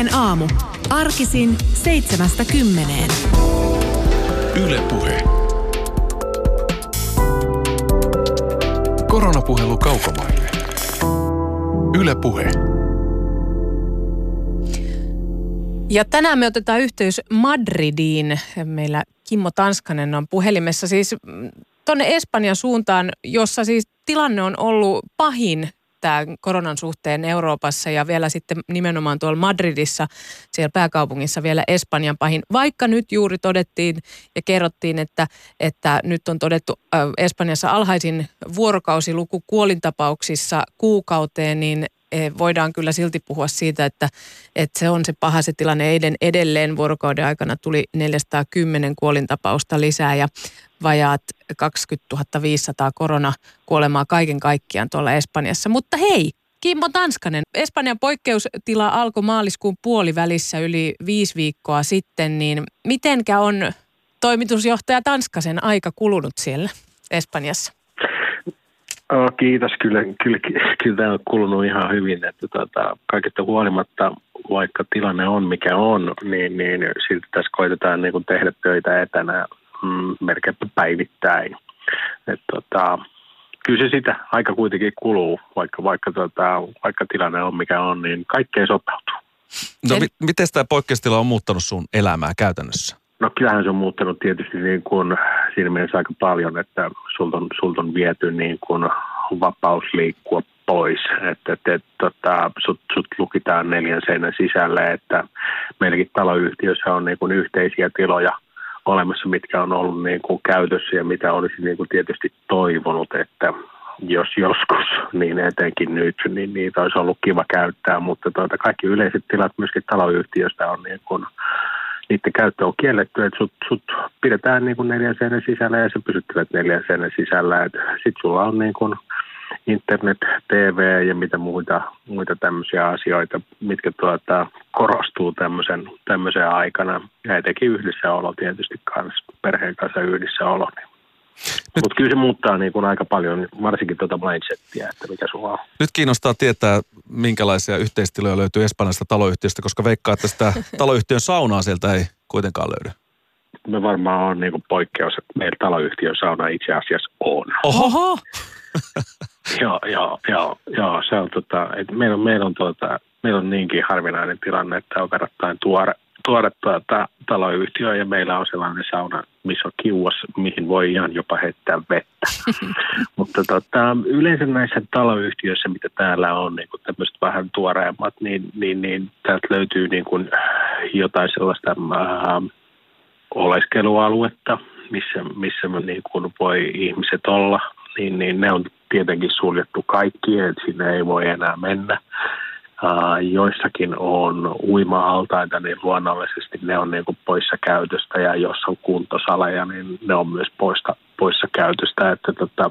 Ylepuheen aamu. Arkisin seitsemästä kymmeneen. Ylepuhe. Koronapuhelu kaukomaille. Ylepuhe. Ja tänään me otetaan yhteys Madridiin. Meillä Kimmo Tanskanen on puhelimessa siis tuonne Espanjan suuntaan, jossa siis tilanne on ollut pahin tämä koronan suhteen Euroopassa ja vielä sitten nimenomaan tuolla Madridissa, siellä pääkaupungissa vielä Espanjan pahin. Vaikka nyt juuri todettiin ja kerrottiin, että, että nyt on todettu äh, Espanjassa alhaisin vuorokausiluku kuolintapauksissa kuukauteen, niin voidaan kyllä silti puhua siitä, että, että se on se paha se tilanne. Eilen edelleen vuorokauden aikana tuli 410 kuolintapausta lisää ja vajaat 20 500 koronakuolemaa kaiken kaikkiaan tuolla Espanjassa. Mutta hei, Kimmo Tanskanen, Espanjan poikkeustila alkoi maaliskuun puolivälissä yli viisi viikkoa sitten, niin mitenkä on toimitusjohtaja Tanskasen aika kulunut siellä Espanjassa? Oh, kiitos. Kyllä, kyllä, kyllä tämä on kulunut ihan hyvin. Että tota, kaikesta huolimatta, vaikka tilanne on mikä on, niin, niin silti tässä koitetaan niin kuin tehdä töitä etänä mm, melkeinpä päivittäin. Et, tota, kyllä se sitä aika kuitenkin kuluu, vaikka, vaikka, tota, vaikka tilanne on mikä on, niin kaikkeen sopeutuu. No, mi- miten tämä poikkeustila on muuttanut sun elämää käytännössä? No kyllähän se on muuttanut tietysti niin kuin siinä mielessä aika paljon, että sulta on, sulta on viety niin kuin vapaus liikkua pois. Että, että, että tota, sut, sut lukitaan neljän seinän sisälle, että meilläkin taloyhtiössä on niin kuin yhteisiä tiloja olemassa, mitkä on ollut niin kuin käytössä ja mitä olisi niin kuin tietysti toivonut, että jos joskus, niin etenkin nyt, niin niitä olisi ollut kiva käyttää, mutta tuota, kaikki yleiset tilat myöskin taloyhtiöstä on niin kuin niiden käyttö on kielletty, että sut, sut pidetään niin neljän seinän sisällä ja se pysyttelet neljän seinän sisällä. Sitten sulla on niin kuin internet, TV ja mitä muita, muita tämmöisiä asioita, mitkä tuota, korostuu tämmöisen, tämmöisen aikana. Ja etenkin yhdessä olo tietysti kanssa, perheen kanssa yhdessä olo. Niin mutta kyllä se muuttaa niin kuin aika paljon, varsinkin tuota mindsettiä, että mikä sulla on. Nyt kiinnostaa tietää, minkälaisia yhteistiloja löytyy Espanjasta taloyhtiöstä, koska veikkaa, että sitä taloyhtiön saunaa sieltä ei kuitenkaan löydy. Me varmaan on niin kuin poikkeus, että meillä taloyhtiön sauna itse asiassa on. Oho! joo, joo, joo, joo, se on tota, että meillä on, meillä on, tota, meillä on niinkin harvinainen tilanne, että on verrattain tuore, tuore tuota, taloyhtiö ja meillä on sellainen sauna, missä on kiuas, mihin voi ihan jopa heittää vettä. Mutta tota, yleensä näissä taloyhtiöissä, mitä täällä on, niin kuin tämmöiset vähän tuoreemmat, niin, niin, niin täältä löytyy niin kuin jotain sellaista äh, oleskelualuetta, missä, missä niin kuin voi ihmiset olla, niin, niin ne on tietenkin suljettu kaikki, että sinne ei voi enää mennä joissakin on uima-altaita, niin luonnollisesti ne on niin kuin poissa käytöstä ja jos on kuntosaleja, niin ne on myös poista, poissa käytöstä. Että tota,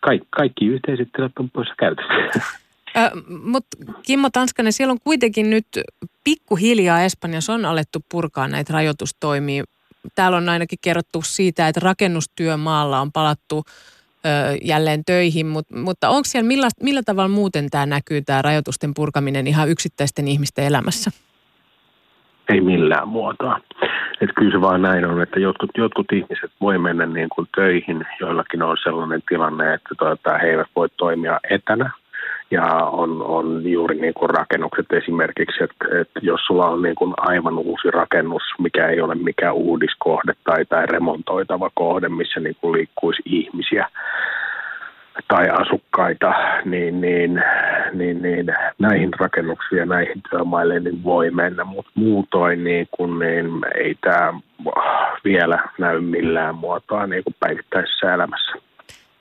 kaikki, kaikki yhteiset tilat on poissa käytöstä. Mutta Kimmo Tanskanen, siellä on kuitenkin nyt pikkuhiljaa Espanjassa on alettu purkaa näitä rajoitustoimia. Täällä on ainakin kerrottu siitä, että rakennustyömaalla on palattu jälleen töihin, mutta, mutta onko siellä millä, millä tavalla muuten tämä näkyy, tämä rajoitusten purkaminen ihan yksittäisten ihmisten elämässä? Ei millään muotoa. Että kyllä se vaan näin on, että jotkut, jotkut ihmiset voi mennä niin kuin töihin, joillakin on sellainen tilanne, että tuota, he eivät voi toimia etänä ja on, on juuri niin kuin rakennukset esimerkiksi, että, että jos sulla on niin kuin aivan uusi rakennus, mikä ei ole mikään uudiskohde tai, tai remontoitava kohde, missä niin kuin liikkuisi ihmisiä tai asukkaita, niin, niin, niin, niin näihin rakennuksiin ja näihin työmaille niin voi mennä, mutta muutoin niin kuin, niin ei tämä vielä näy millään muotoa niin päivittäisessä elämässä.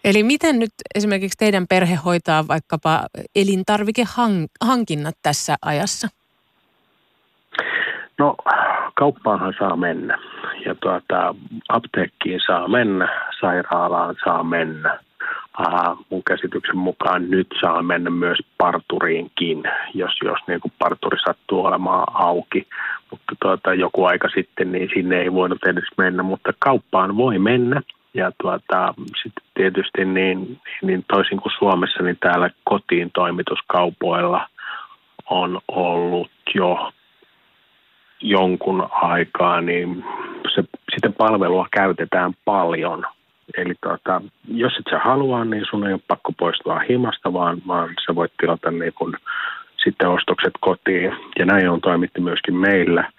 Eli miten nyt esimerkiksi teidän perhe hoitaa vaikkapa elintarvikehankinnat tässä ajassa? No kauppaanhan saa mennä ja tuota, apteekkiin saa mennä, sairaalaan saa mennä. Uh, mun käsityksen mukaan nyt saa mennä myös parturiinkin, jos, jos niin kuin parturi sattuu olemaan auki. Mutta tuota, joku aika sitten niin sinne ei voinut edes mennä, mutta kauppaan voi mennä ja tuota, sitten tietysti niin, niin toisin kuin Suomessa, niin täällä kotiin toimituskaupoilla on ollut jo jonkun aikaa, niin se, sitä palvelua käytetään paljon. Eli tuota, jos et sä halua, niin sun ei ole pakko poistua himasta, vaan, vaan sä voit tilata niin kun sitten ostokset kotiin. Ja näin on toimittu myöskin meillä.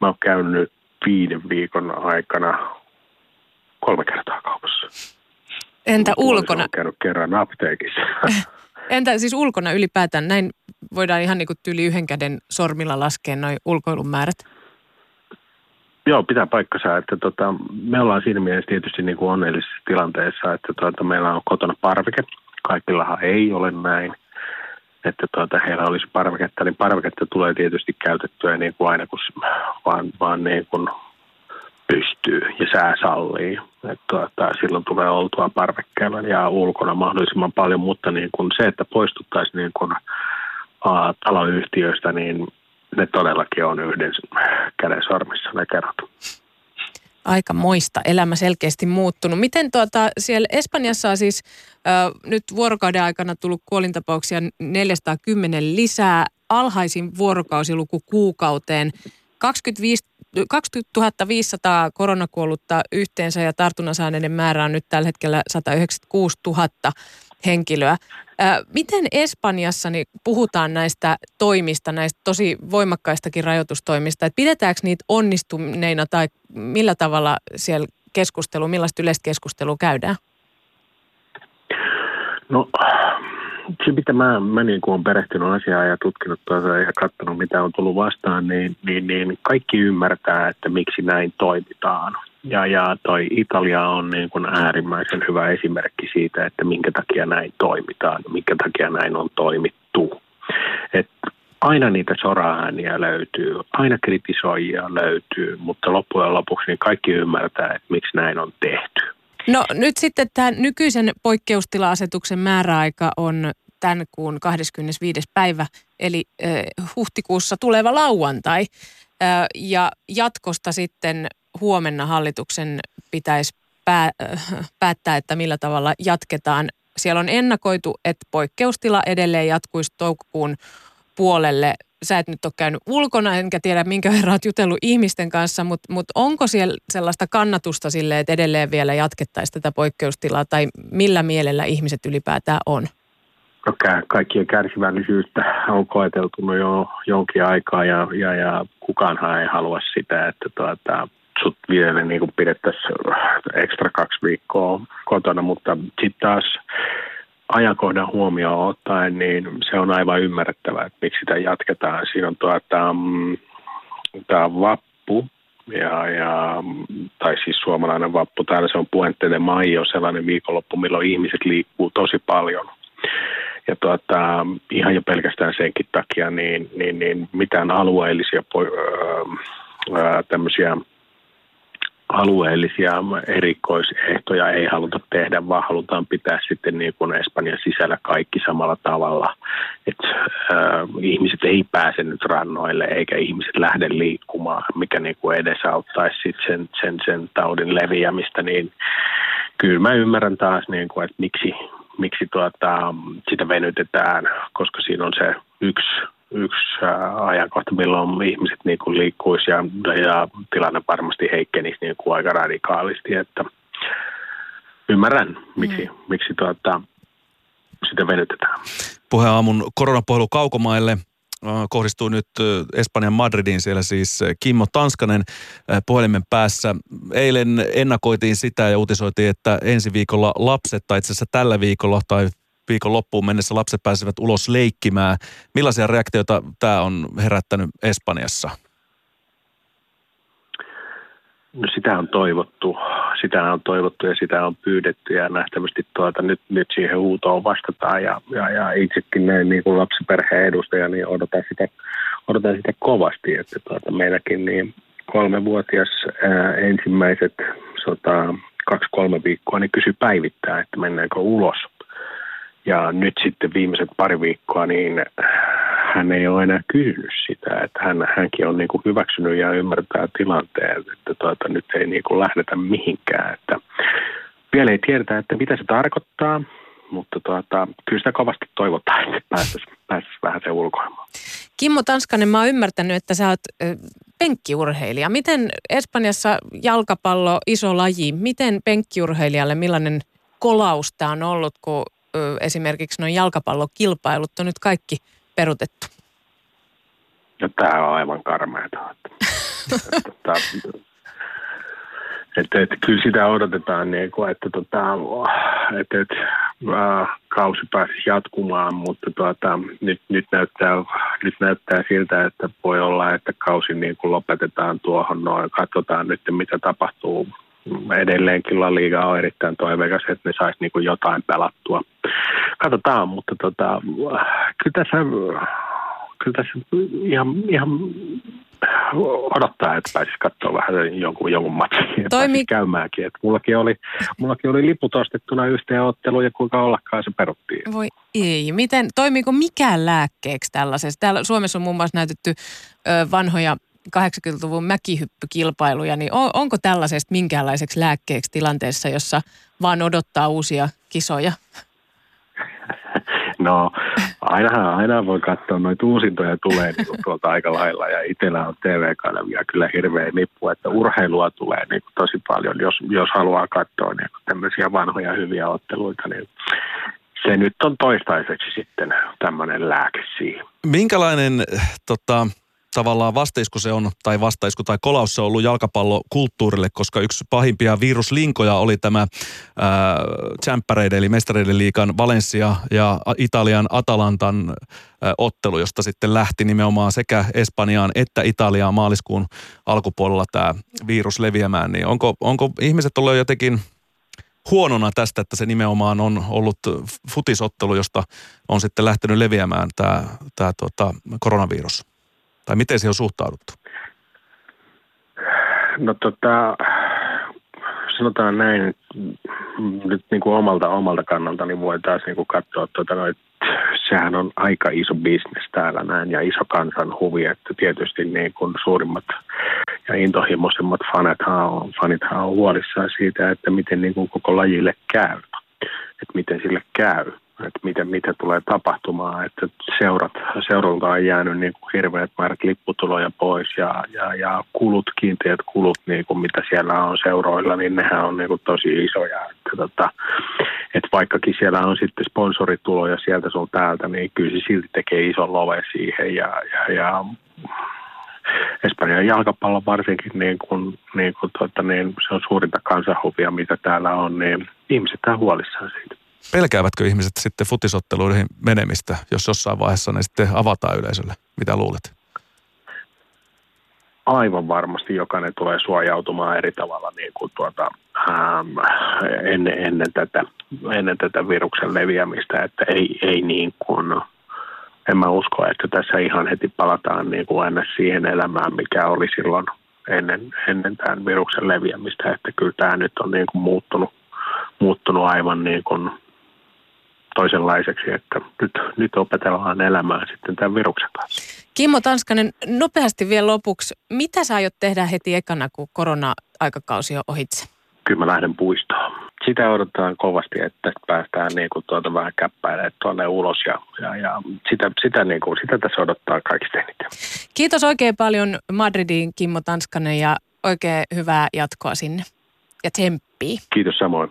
Mä oon käynyt viiden viikon aikana kolme kertaa kaupassa. Entä ulkona? Olen käynyt kerran apteekissa. Entä siis ulkona ylipäätään? Näin voidaan ihan niin kuin tyyli yhden käden sormilla laskea noin ulkoilun määrät. Joo, pitää paikkansa, että tota, me ollaan siinä mielessä tietysti niin kuin onnellisessa tilanteessa, että tota, meillä on kotona parveke. Kaikillahan ei ole näin, että tota, heillä olisi parveketta, niin parveketta tulee tietysti käytettyä niin kuin aina, kun vaan, vaan niin kuin pystyy ja sää sallii. Että tuota, silloin tulee oltua parvekkeella ja ulkona mahdollisimman paljon, mutta niin kuin se, että poistuttaisiin niin kuin, aa, taloyhtiöistä, niin ne todellakin on yhden käden sormissa ne kerrot. Aika moista. Elämä selkeästi muuttunut. Miten tuota, siellä Espanjassa on siis äh, nyt vuorokauden aikana tullut kuolintapauksia 410 lisää, alhaisin vuorokausiluku kuukauteen. 25 20 500 koronakuollutta yhteensä ja tartunnan saaneiden määrä on nyt tällä hetkellä 196 000 henkilöä. Miten Espanjassa niin puhutaan näistä toimista, näistä tosi voimakkaistakin rajoitustoimista, että pidetäänkö niitä onnistuneina tai millä tavalla siellä keskustelu, millaista yleistä keskustelua käydään? No se, mitä mä, mä niin kuin olen perehtynyt asiaa ja tutkinut tuota ja katsonut, mitä on tullut vastaan, niin, niin, niin kaikki ymmärtää, että miksi näin toimitaan. Ja, ja toi Italia on niin kuin äärimmäisen hyvä esimerkki siitä, että minkä takia näin toimitaan, minkä takia näin on toimittu. Et aina niitä soraääniä löytyy, aina kritisoijia löytyy, mutta loppujen lopuksi niin kaikki ymmärtää, että miksi näin on tehty. No nyt sitten tämä nykyisen poikkeustila-asetuksen määräaika on tämän kuun 25. päivä, eli äh, huhtikuussa tuleva lauantai. Äh, ja jatkosta sitten huomenna hallituksen pitäisi pää, äh, päättää, että millä tavalla jatketaan. Siellä on ennakoitu, että poikkeustila edelleen jatkuisi toukokuun puolelle. Sä et nyt ole käynyt ulkona, enkä tiedä minkä verran olet jutellut ihmisten kanssa, mutta, mutta onko siellä sellaista kannatusta sille, että edelleen vielä jatkettaisiin tätä poikkeustilaa tai millä mielellä ihmiset ylipäätään on? No, kaikkien kärsivällisyyttä on koeteltunut jo jonkin aikaa ja, ja, ja kukaanhan ei halua sitä, että tuota, sut vielä niin pidettäisiin ekstra kaksi viikkoa kotona, mutta sitten taas ajankohdan huomioon ottaen, niin se on aivan ymmärrettävää, että miksi sitä jatketaan. Siinä on tuota, mm, tämä vappu, ja, ja, tai siis suomalainen vappu. Täällä se on Puente de Maio, sellainen viikonloppu, milloin ihmiset liikkuu tosi paljon. Ja tuota, ihan jo pelkästään senkin takia, niin, niin, niin mitään alueellisia öö, tämmöisiä alueellisia erikoisehtoja ei haluta tehdä, vaan halutaan pitää sitten niin kuin Espanjan sisällä kaikki samalla tavalla. Että äh, ihmiset ei pääse nyt rannoille eikä ihmiset lähde liikkumaan, mikä niin kuin edesauttaisi sit sen, sen, sen taudin leviämistä, niin kyllä mä ymmärrän taas, niin kuin, että miksi, miksi tuota, sitä venytetään, koska siinä on se yksi yksi ajankohta, milloin ihmiset niin kuin liikkuisi ja, ja tilanne varmasti heikkenisi niin kuin aika radikaalisti, että ymmärrän, miksi, mm. miksi tuota, sitä venytetään. Puheen aamun koronapuhelu kaukomaille kohdistuu nyt Espanjan Madridin siellä siis Kimmo Tanskanen puhelimen päässä. Eilen ennakoitiin sitä ja uutisoitiin, että ensi viikolla lapset, tai itse asiassa tällä viikolla tai viikon loppuun mennessä lapset pääsevät ulos leikkimään. Millaisia reaktioita tämä on herättänyt Espanjassa? No sitä on toivottu, sitä on toivottu ja sitä on pyydetty ja nähtävästi tuota, nyt, nyt siihen huutoon vastataan ja, ja, ja itsekin näin niin kuin lapsiperheen edustaja, niin odotan sitä, odotan sitä kovasti, että tuota, meilläkin niin kolmevuotias ää, ensimmäiset sota, kaksi-kolme viikkoa, niin kysy päivittää, että mennäänkö ulos – ja nyt sitten viimeiset pari viikkoa, niin hän ei ole enää kysynyt sitä, että hän, hänkin on niin kuin hyväksynyt ja ymmärtää tilanteen, että tuota, nyt ei niin kuin lähdetä mihinkään. Että vielä ei tiedetä, että mitä se tarkoittaa, mutta tuota, kyllä sitä kovasti toivotaan, että päästäisiin päästäisi vähän se ulkoilmaan. Kimmo Tanskanen, mä oon ymmärtänyt, että sä oot penkkiurheilija. Miten Espanjassa jalkapallo, iso laji, miten penkkiurheilijalle, millainen kolaus tämä on ollut, kun esimerkiksi noin jalkapallokilpailut on nyt kaikki perutettu? No tämä on aivan karmeata. että, että, että kyllä sitä odotetaan, niin kuin, että, tota, että, että äh, kausi pääsisi jatkumaan, mutta tuota, nyt, nyt, näyttää, nyt näyttää siltä, että voi olla, että kausi niin kuin lopetetaan tuohon noin. Katsotaan nyt, mitä tapahtuu. Edelleenkin La Liga on erittäin toiveikas, että ne saisi niin jotain pelattua. Katsotaan, mutta tota, kyllä tässä kyllä tässä ihan, ihan odottaa, että pääsisi katsoa vähän jonkun, jonkun matsin ja Toimi... käymäänkin. Että mullakin, oli, mullakin oli liput ostettuna yhteen otteluun ja kuinka ollakaan se peruttiin. Voi ei. Miten, toimiiko mikään lääkkeeksi tällaisessa? Täällä Suomessa on muun muassa näytetty ö, vanhoja 80-luvun mäkihyppykilpailuja, niin on, onko tällaisesta minkäänlaiseksi lääkkeeksi tilanteessa, jossa vaan odottaa uusia kisoja? No, aina, aina voi katsoa, noita uusintoja tulee niin kuin tuolta aika lailla ja itsellä on TV-kanavia kyllä hirveä nippu, että urheilua tulee niin kuin tosi paljon, jos, jos haluaa katsoa niin kuin tämmöisiä vanhoja hyviä otteluita, niin se nyt on toistaiseksi sitten tämmöinen lääke siihen. Minkälainen tota, tavallaan vastaisku se on, tai vastaisku tai kolaus se on ollut jalkapallokulttuurille, koska yksi pahimpia viruslinkoja oli tämä Champareiden eli mestareiden liikan Valencia ja Italian Atalantan ää, ottelu, josta sitten lähti nimenomaan sekä Espanjaan että Italiaan maaliskuun alkupuolella tämä virus leviämään. Niin onko, onko ihmiset olleet jotenkin huonona tästä, että se nimenomaan on ollut futisottelu, josta on sitten lähtenyt leviämään tämä, tämä tota, koronavirus? Tai miten se on suhtauduttu? No tota, sanotaan näin, nyt niin kuin omalta, omalta kannalta niin voi taas niin kuin katsoa, tuota, no, että sehän on aika iso bisnes täällä näin ja iso kansan huvi, että tietysti niin kuin suurimmat ja intohimoisemmat fanithan on, fanithan on huolissaan siitä, että miten niin kuin koko lajille käy, että miten sille käy että miten, mitä tulee tapahtumaan, että seurat, seuralta on jäänyt niin kuin hirveät määrät lipputuloja pois ja, ja, ja kulut, kiinteät kulut, niin kuin mitä siellä on seuroilla, niin nehän on niin kuin tosi isoja. Että, tota, että vaikkakin siellä on sitten sponsorituloja sieltä sun täältä, niin kyllä se silti tekee ison love siihen ja, ja, ja Espanjan jalkapallo varsinkin, niin kun, niin kun, tuota, niin se on suurinta kansanhuvia, mitä täällä on, niin ihmiset on huolissaan siitä. Pelkäävätkö ihmiset sitten futisotteluihin menemistä, jos jossain vaiheessa ne sitten avataan yleisölle? Mitä luulet? Aivan varmasti jokainen tulee suojautumaan eri tavalla niin kuin tuota, ähm, ennen, ennen, tätä, ennen tätä viruksen leviämistä, että ei, ei niin kuin, en mä usko, että tässä ihan heti palataan niin kuin aina siihen elämään, mikä oli silloin ennen, ennen tämän viruksen leviämistä, että kyllä tämä nyt on niin kuin muuttunut, muuttunut aivan niin kuin toisenlaiseksi, että nyt, nyt opetellaan elämään sitten tämän viruksen kanssa. Kimmo Tanskanen, nopeasti vielä lopuksi. Mitä sä aiot tehdä heti ekana, kun korona-aikakausi on ohitse? Kyllä mä lähden puistoon. Sitä odotetaan kovasti, että päästään niin kuin tuota vähän käppäilemään tuonne ulos ja, ja, ja sitä, sitä, niin kuin, sitä tässä odottaa kaikista eniten. Kiitos oikein paljon Madridin Kimmo Tanskanen ja oikein hyvää jatkoa sinne ja tsemppiä. Kiitos samoin.